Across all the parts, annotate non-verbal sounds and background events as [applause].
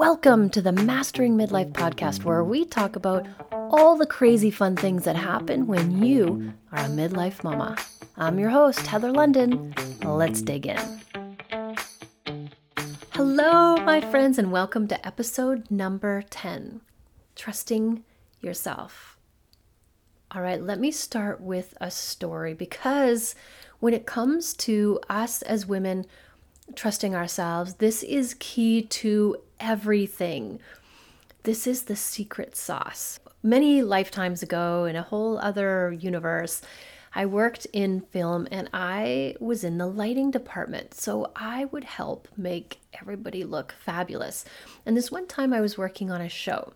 Welcome to the Mastering Midlife podcast, where we talk about all the crazy fun things that happen when you are a midlife mama. I'm your host, Heather London. Let's dig in. Hello, my friends, and welcome to episode number 10 Trusting Yourself. All right, let me start with a story because when it comes to us as women, trusting ourselves. This is key to everything. This is the secret sauce. Many lifetimes ago, in a whole other universe, I worked in film and I was in the lighting department. So I would help make everybody look fabulous. And this one time I was working on a show.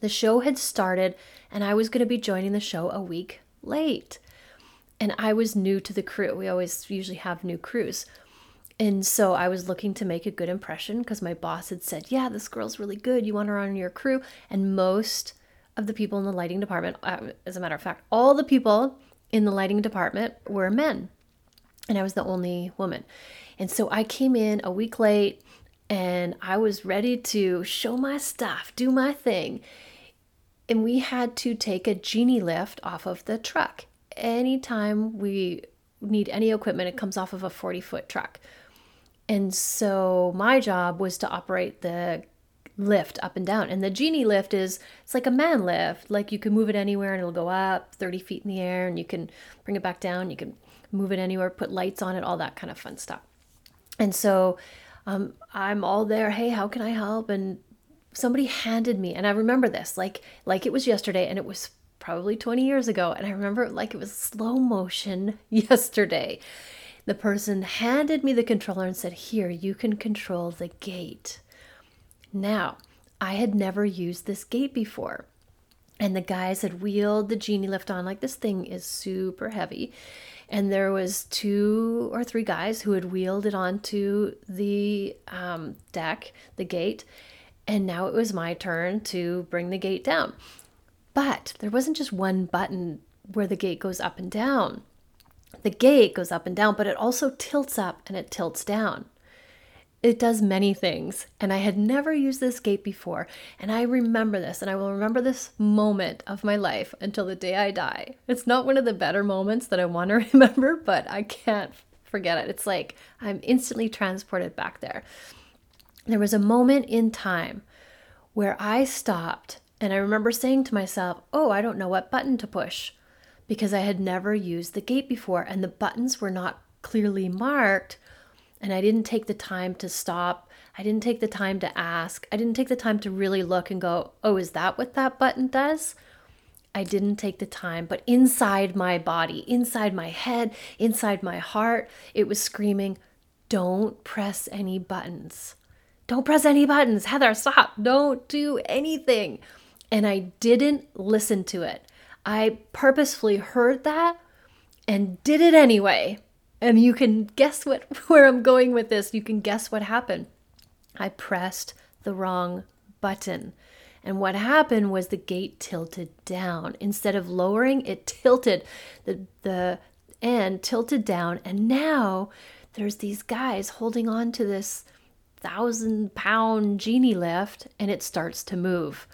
The show had started and I was going to be joining the show a week late. And I was new to the crew. We always usually have new crews. And so I was looking to make a good impression because my boss had said, Yeah, this girl's really good. You want her on your crew. And most of the people in the lighting department, uh, as a matter of fact, all the people in the lighting department were men. And I was the only woman. And so I came in a week late and I was ready to show my stuff, do my thing. And we had to take a genie lift off of the truck. Anytime we need any equipment, it comes off of a 40 foot truck. And so my job was to operate the lift up and down. And the genie lift is it's like a man lift. Like you can move it anywhere and it'll go up 30 feet in the air and you can bring it back down. You can move it anywhere, put lights on it, all that kind of fun stuff. And so um, I'm all there. Hey, how can I help? And somebody handed me, and I remember this like like it was yesterday, and it was probably 20 years ago, and I remember like it was slow motion [laughs] yesterday the person handed me the controller and said, Here, you can control the gate. Now, I had never used this gate before. And the guys had wheeled the genie lift on like this thing is super heavy. And there was two or three guys who had wheeled it onto the um, deck, the gate. And now it was my turn to bring the gate down. But there wasn't just one button where the gate goes up and down the gate goes up and down, but it also tilts up and it tilts down. It does many things, and I had never used this gate before. And I remember this, and I will remember this moment of my life until the day I die. It's not one of the better moments that I want to [laughs] remember, but I can't forget it. It's like I'm instantly transported back there. There was a moment in time where I stopped, and I remember saying to myself, Oh, I don't know what button to push because I had never used the gate before and the buttons were not clearly marked. And I didn't take the time to stop. I didn't take the time to ask. I didn't take the time to really look and go, oh, is that what that button does? I didn't take the time, but inside my body, inside my head, inside my heart, it was screaming, don't press any buttons. Don't press any buttons. Heather, stop. Don't do anything. And I didn't listen to it. I purposefully heard that and did it anyway. And you can guess what [laughs] where I'm going with this. You can guess what happened. I pressed the wrong button. And what happened was the gate tilted down. Instead of lowering, it tilted. The the end tilted down and now there's these guys holding on to this thousand pound genie lift and it starts to move.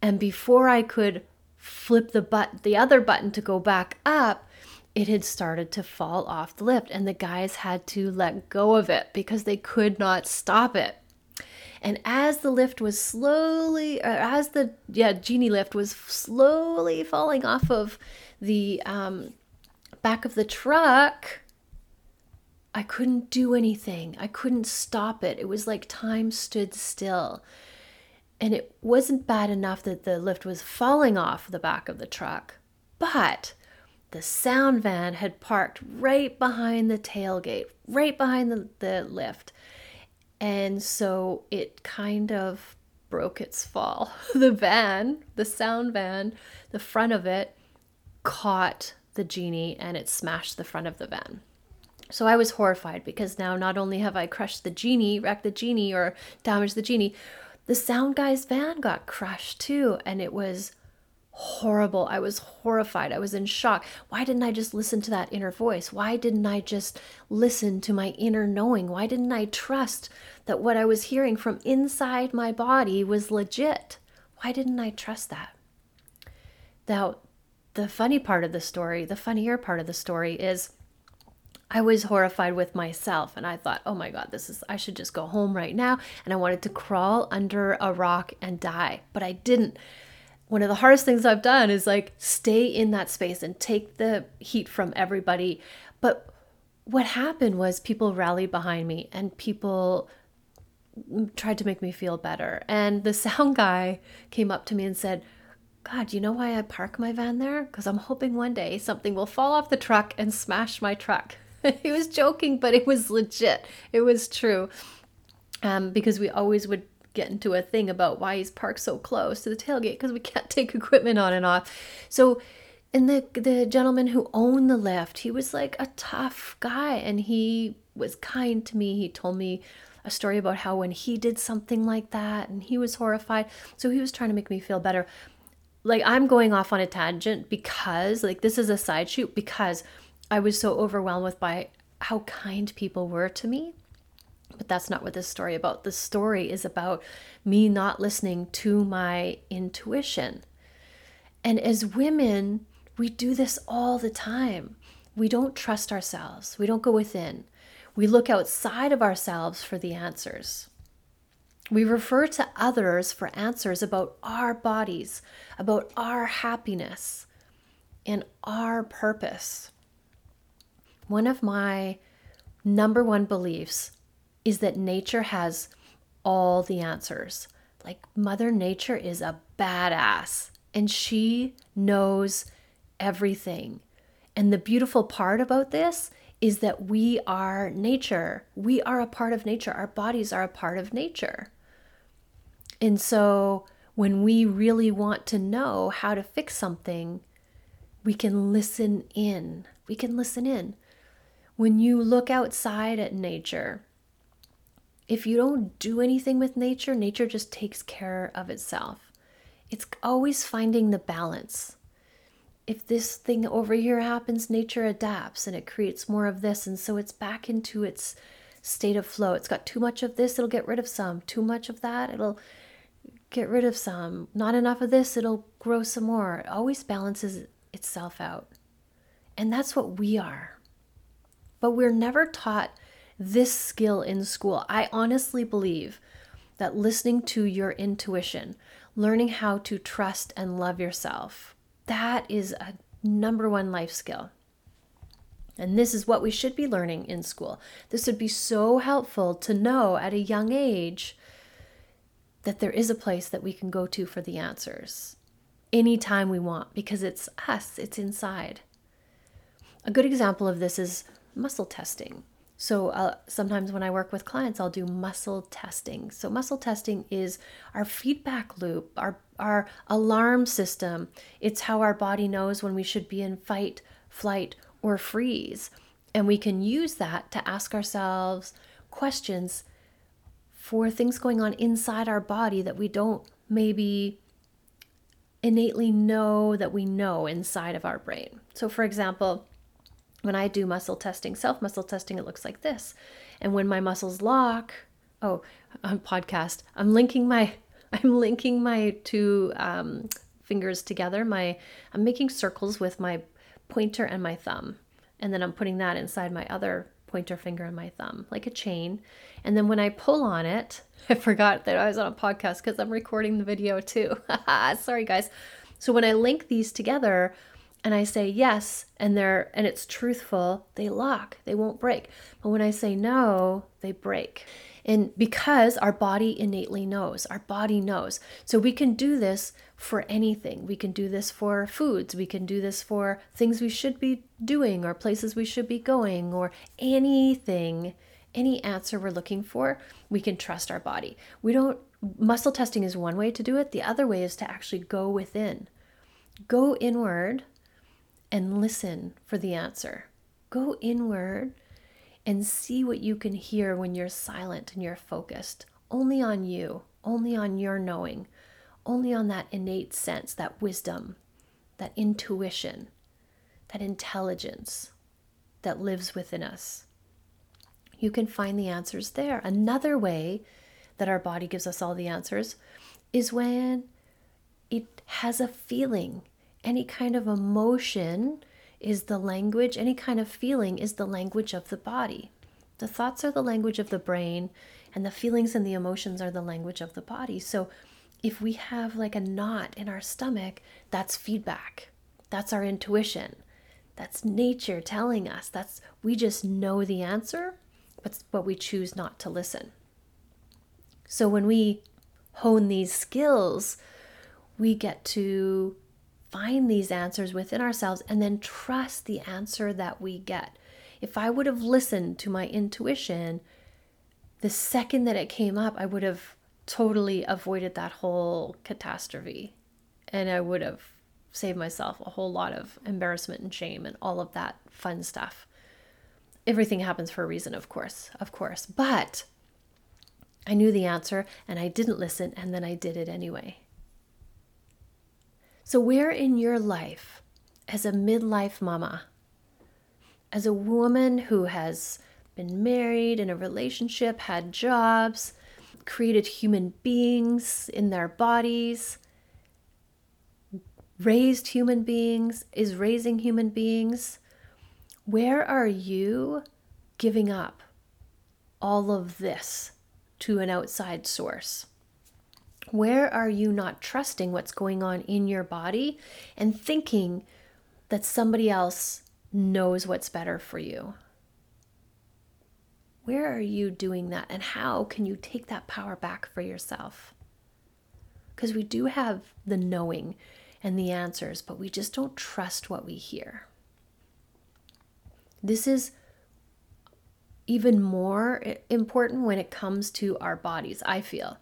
And before I could flip the but the other button to go back up, it had started to fall off the lift and the guys had to let go of it because they could not stop it. And as the lift was slowly, or as the yeah genie lift was slowly falling off of the um, back of the truck, I couldn't do anything. I couldn't stop it. It was like time stood still. And it wasn't bad enough that the lift was falling off the back of the truck, but the sound van had parked right behind the tailgate, right behind the, the lift. And so it kind of broke its fall. [laughs] The van, the sound van, the front of it caught the genie and it smashed the front of the van. So I was horrified because now not only have I crushed the genie, wrecked the genie, or damaged the genie, the sound guy's van got crushed too, and it was horrible. I was horrified. I was in shock. Why didn't I just listen to that inner voice? Why didn't I just listen to my inner knowing? Why didn't I trust that what I was hearing from inside my body was legit? Why didn't I trust that? Now, the funny part of the story, the funnier part of the story is I was horrified with myself and I thought, oh my God, this is, I should just go home right now. And I wanted to crawl under a rock and die, but I didn't. One of the hardest things I've done is like stay in that space and take the heat from everybody. But what happened was people rallied behind me and people tried to make me feel better. And the [laughs] sound guy came up to me and said, God, you know why I park my van there? Because I'm hoping one day something will fall off the truck and smash my truck. [laughs] he was joking, but it was legit. It was true. Um, because we always would get into a thing about why he's parked so close to the tailgate because we can't [laughs] take equipment on and off. So, and the the gentleman who owned the lift, he was like a tough guy, and he was kind to me. He told me a story about how when he did something like that, and he was horrified. So he was trying to make me feel better like I'm going off on a tangent because like this is a side shoot because I was so overwhelmed with by how kind people were to me. But that's not what this story about. The story is about me not listening to my intuition. And as women, we do this all the time. We don't trust ourselves. We don't go within. We look outside of ourselves for the answers. We refer to others for answers about our bodies, about our happiness, and our purpose. One of my number one beliefs is that nature has all the answers. Like, Mother Nature is a badass and she knows everything. And the beautiful part about this is that we are nature. We are a part of nature. Our bodies are a part of nature. And so when we really want to know how to fix something, we can listen in. We can listen in. When you look outside at nature, if you don't do anything with nature, nature just takes care of itself. It's always finding the balance. If this thing over here happens, nature adapts and it creates more of this. And so it's back into its state of flow. It's got too much of this, it'll get rid of some. Too much of that, it'll get rid of some. Not enough of this, it'll grow some more. It always balances itself out. And that's what we are. But we're never taught this skill in school. I honestly believe that listening to your intuition, learning how to trust and love yourself, that is a number one life skill. And this is what we should be learning in school. This would be so helpful to know at a young age that there is a place that we can go to for the answers anytime we want because it's us, it's inside. A good example of this is muscle testing. So uh, sometimes when I work with clients, I'll do muscle testing. So muscle testing is our feedback loop, our our alarm system. It's how our body knows when we should be in fight, flight, or freeze. And we can use that to ask ourselves questions for things going on inside our body that we don't maybe innately know that we know inside of our brain. So, for example, when I do muscle testing, self muscle testing, it looks like this. And when my muscles lock, oh, on podcast, I'm linking my [laughs] I'm linking my two um, fingers together. My I'm making circles with my pointer and my thumb, and then I'm putting that inside my other pointer finger and my thumb, like a chain. And then when I pull on it, [laughs] I forgot that I was on a podcast because I'm recording the video too. [laughs] Sorry, guys. So when I link these together and I say yes, and they're and it's truthful, they lock. They won't break. But when I say no, they break. And because our body innately knows, our body knows. So we can do this for anything. We can do this for foods. We can do this for things we should be doing or places we should be going or anything, any answer we're looking for. We can trust our body. We don't, muscle testing is one way to do it. The other way is to actually go within, go inward and listen for the answer. Go inward and see what you can hear when you're silent and you're focused only on you, only on your knowing, only on that innate sense, that wisdom that intuition, that intelligence that lives within us. You can find the answers there. Another way that our body gives us all the answers is when it has a feeling. Any kind of emotion is the language, any kind of feeling is the language of the body. The thoughts are the language of the brain, and the feelings and the emotions are the language of the body. So if we have like a knot in our stomach, that's feedback. That's our intuition. That's nature telling us. That's we just know the answer, but but we choose not to listen. So when we hone these skills, we get to find these answers within ourselves and then trust the answer that we get. If I would have listened to my intuition, the second that it came up, I would have totally avoided that whole catastrophe. And I would have saved myself a whole lot of embarrassment and shame and all of that fun stuff. Everything happens for a reason, of course, of course. But I knew the answer and I didn't listen, and then I did it anyway. So, where in your life, as a midlife mama, as a woman who has been married, in a relationship, had jobs, created human beings in their bodies, raised human beings, is raising human beings. Where are you giving up all of this to an outside source? Where are you not trusting what's going on in your body and thinking that somebody else knows what's better for you? Where are you doing that? And how can you take that power back for yourself? Because we do have the knowing and the answers, but we just don't trust what we hear. This is even more important when it comes to our bodies, I feel,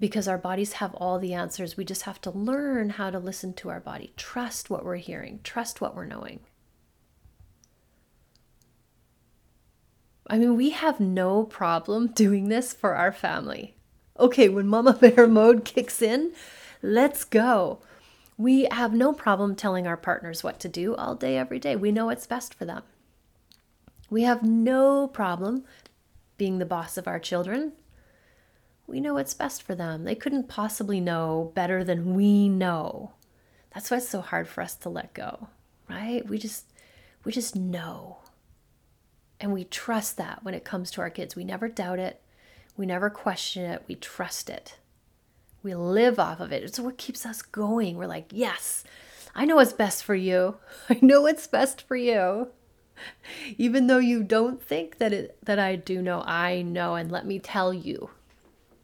because our bodies have all the answers. We just have to learn how to listen to our body, trust what we're hearing, trust what we're knowing. I mean, we have no problem [laughs] doing this for our family. Okay, when Mama Bear mode kicks in, let's go. We have no problem telling our partners what to do all day, every day. We know what's best for them. We have no problem being the boss of our children. We know what's best for them. They couldn't possibly know better than we know. That's why it's so hard for us to let go, right? We just we just know. And we trust that when it comes to our kids. We never doubt it. We never question it. We trust it. We live off of it. It's what keeps us going. We're like, yes, I know what's best for you. [laughs] I know what's best for you. Even though you don't think that it that I do know, I know and let me tell you.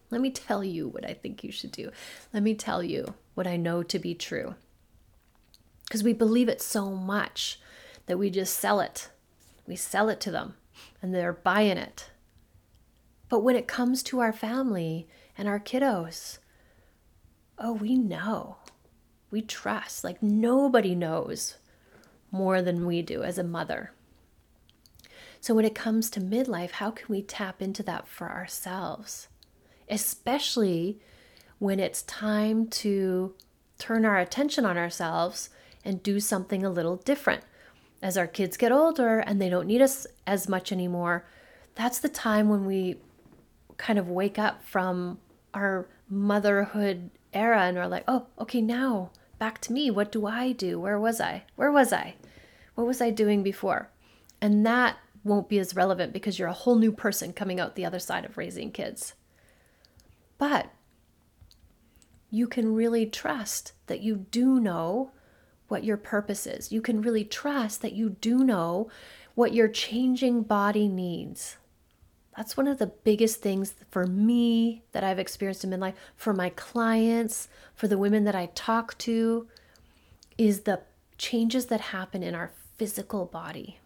Let me tell you what I think you should do. Let me tell you what I know to be true. Because we believe it so much that we just sell it we sell it to them and they're buying it. But when it comes to our family and our kiddos, oh, we know. We trust. Like nobody knows more than we do as a mother. So when it comes to midlife, how can we tap into that for ourselves? Especially when it's time to turn our attention on ourselves and do something a little different as our kids get older and they don't need us as much anymore, that's the time when we kind of wake up from our motherhood era and are like, oh, okay, now back to me. What do I do? Where was I? Where was I? What was I doing before? And that won't be as relevant because you're a whole new person coming out the other side of raising kids. But you can really trust that you do know what your purpose is. You can really trust that you do know what your changing body needs. That's one of the biggest things for me that I've experienced in midlife, for my clients, for the women that I talk to, is the changes that happen in our physical body.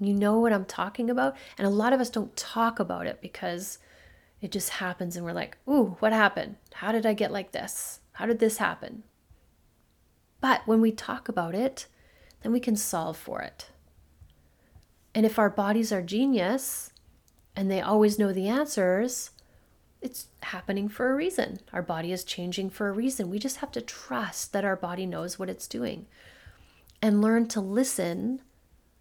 You know what I'm talking about? And a lot of us don't talk about it because it just happens and we're like, ooh, what happened? How did I get like this? How did this happen? But when we talk about it, then we can solve for it. And if our bodies are genius and they always know the answers, it's happening for a reason. Our body is changing for a reason. We just have to trust that our body knows what it's doing and learn to listen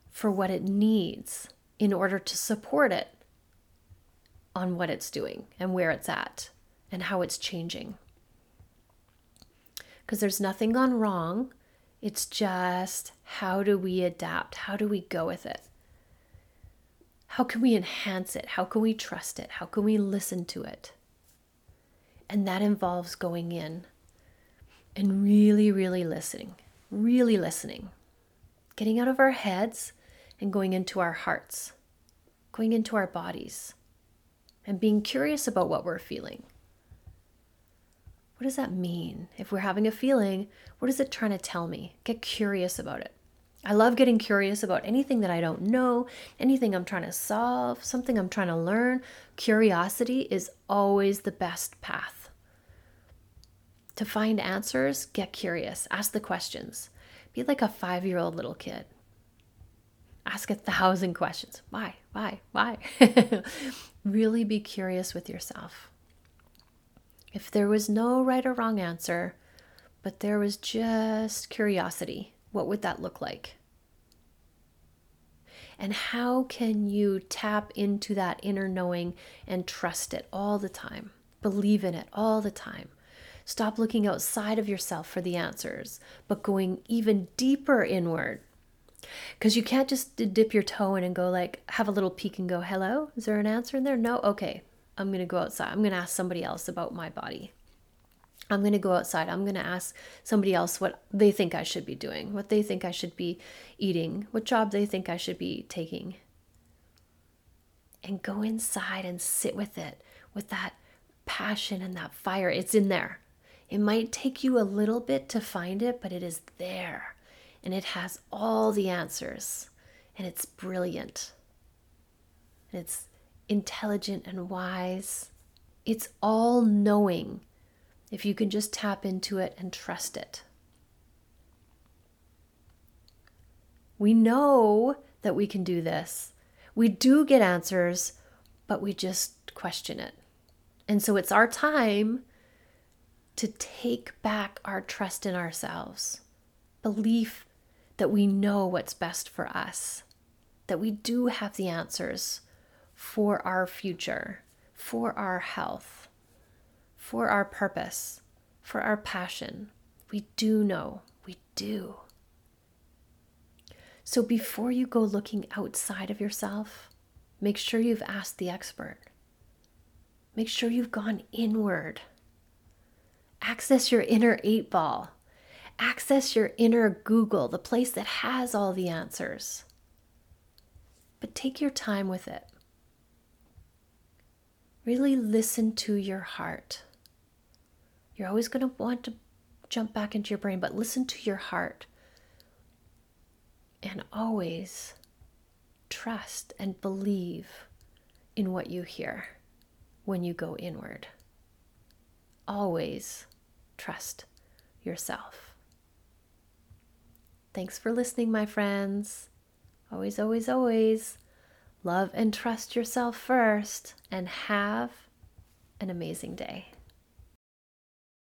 for what it needs in order to support it on what it's doing and where it's at and how it's changing. Because there's nothing gone wrong. It's just how do we adapt? How do we go with it? How can we enhance it? How can we trust it? How can we listen to it? And that involves going in and really, really listening, really listening, getting out of our heads and going into our hearts, going into our bodies, and being curious about what we're feeling. What does that mean? If we're having a feeling, what is it trying to tell me? Get curious about it. I love getting curious about anything that I don't know, anything I'm trying to solve, something I'm trying to learn. Curiosity is always the best path. To find answers, get curious, ask the questions. Be like a five year old little kid. Ask a thousand questions. Why? Why? Why? [laughs] really be curious with yourself. If there was no right or wrong answer, but there was just curiosity, what would that look like? And how can you tap into that inner knowing and trust it all the time? Believe in it all the time. Stop looking outside of yourself for the answers, but going even deeper inward. Because you can't just dip your toe in and go, like, have a little peek and go, hello, is there an answer in there? No? Okay, I'm going to go outside. I'm going to ask somebody else about my body. I'm going to go outside. I'm going to ask somebody else what they think I should be doing, what they think I should be eating, what job they think I should be taking. And go inside and sit with it, with that passion and that fire. It's in there. It might take you a little bit to find it, but it is there. And it has all the answers. And it's brilliant. And it's intelligent and wise. It's all knowing if you can just tap into it and trust it. We know that we can do this. We do get answers, but we just question it. And so it's our time to take back our trust in ourselves, belief that we know what's best for us, that we do have the answers for our future, for our health for our purpose, for our passion. We do know, we do. So before you go looking outside of yourself, make sure you've asked the expert. Make sure you've gone inward. Access your inner eight ball. Access your inner Google, the place that has all the answers. But take your time with it. Really listen to your heart. You're always going to want to jump back into your brain, but listen to your heart. And always trust and believe in what you hear when you go inward. Always trust yourself. Thanks for listening, my friends. Always, always, always love and trust yourself first and have an amazing day.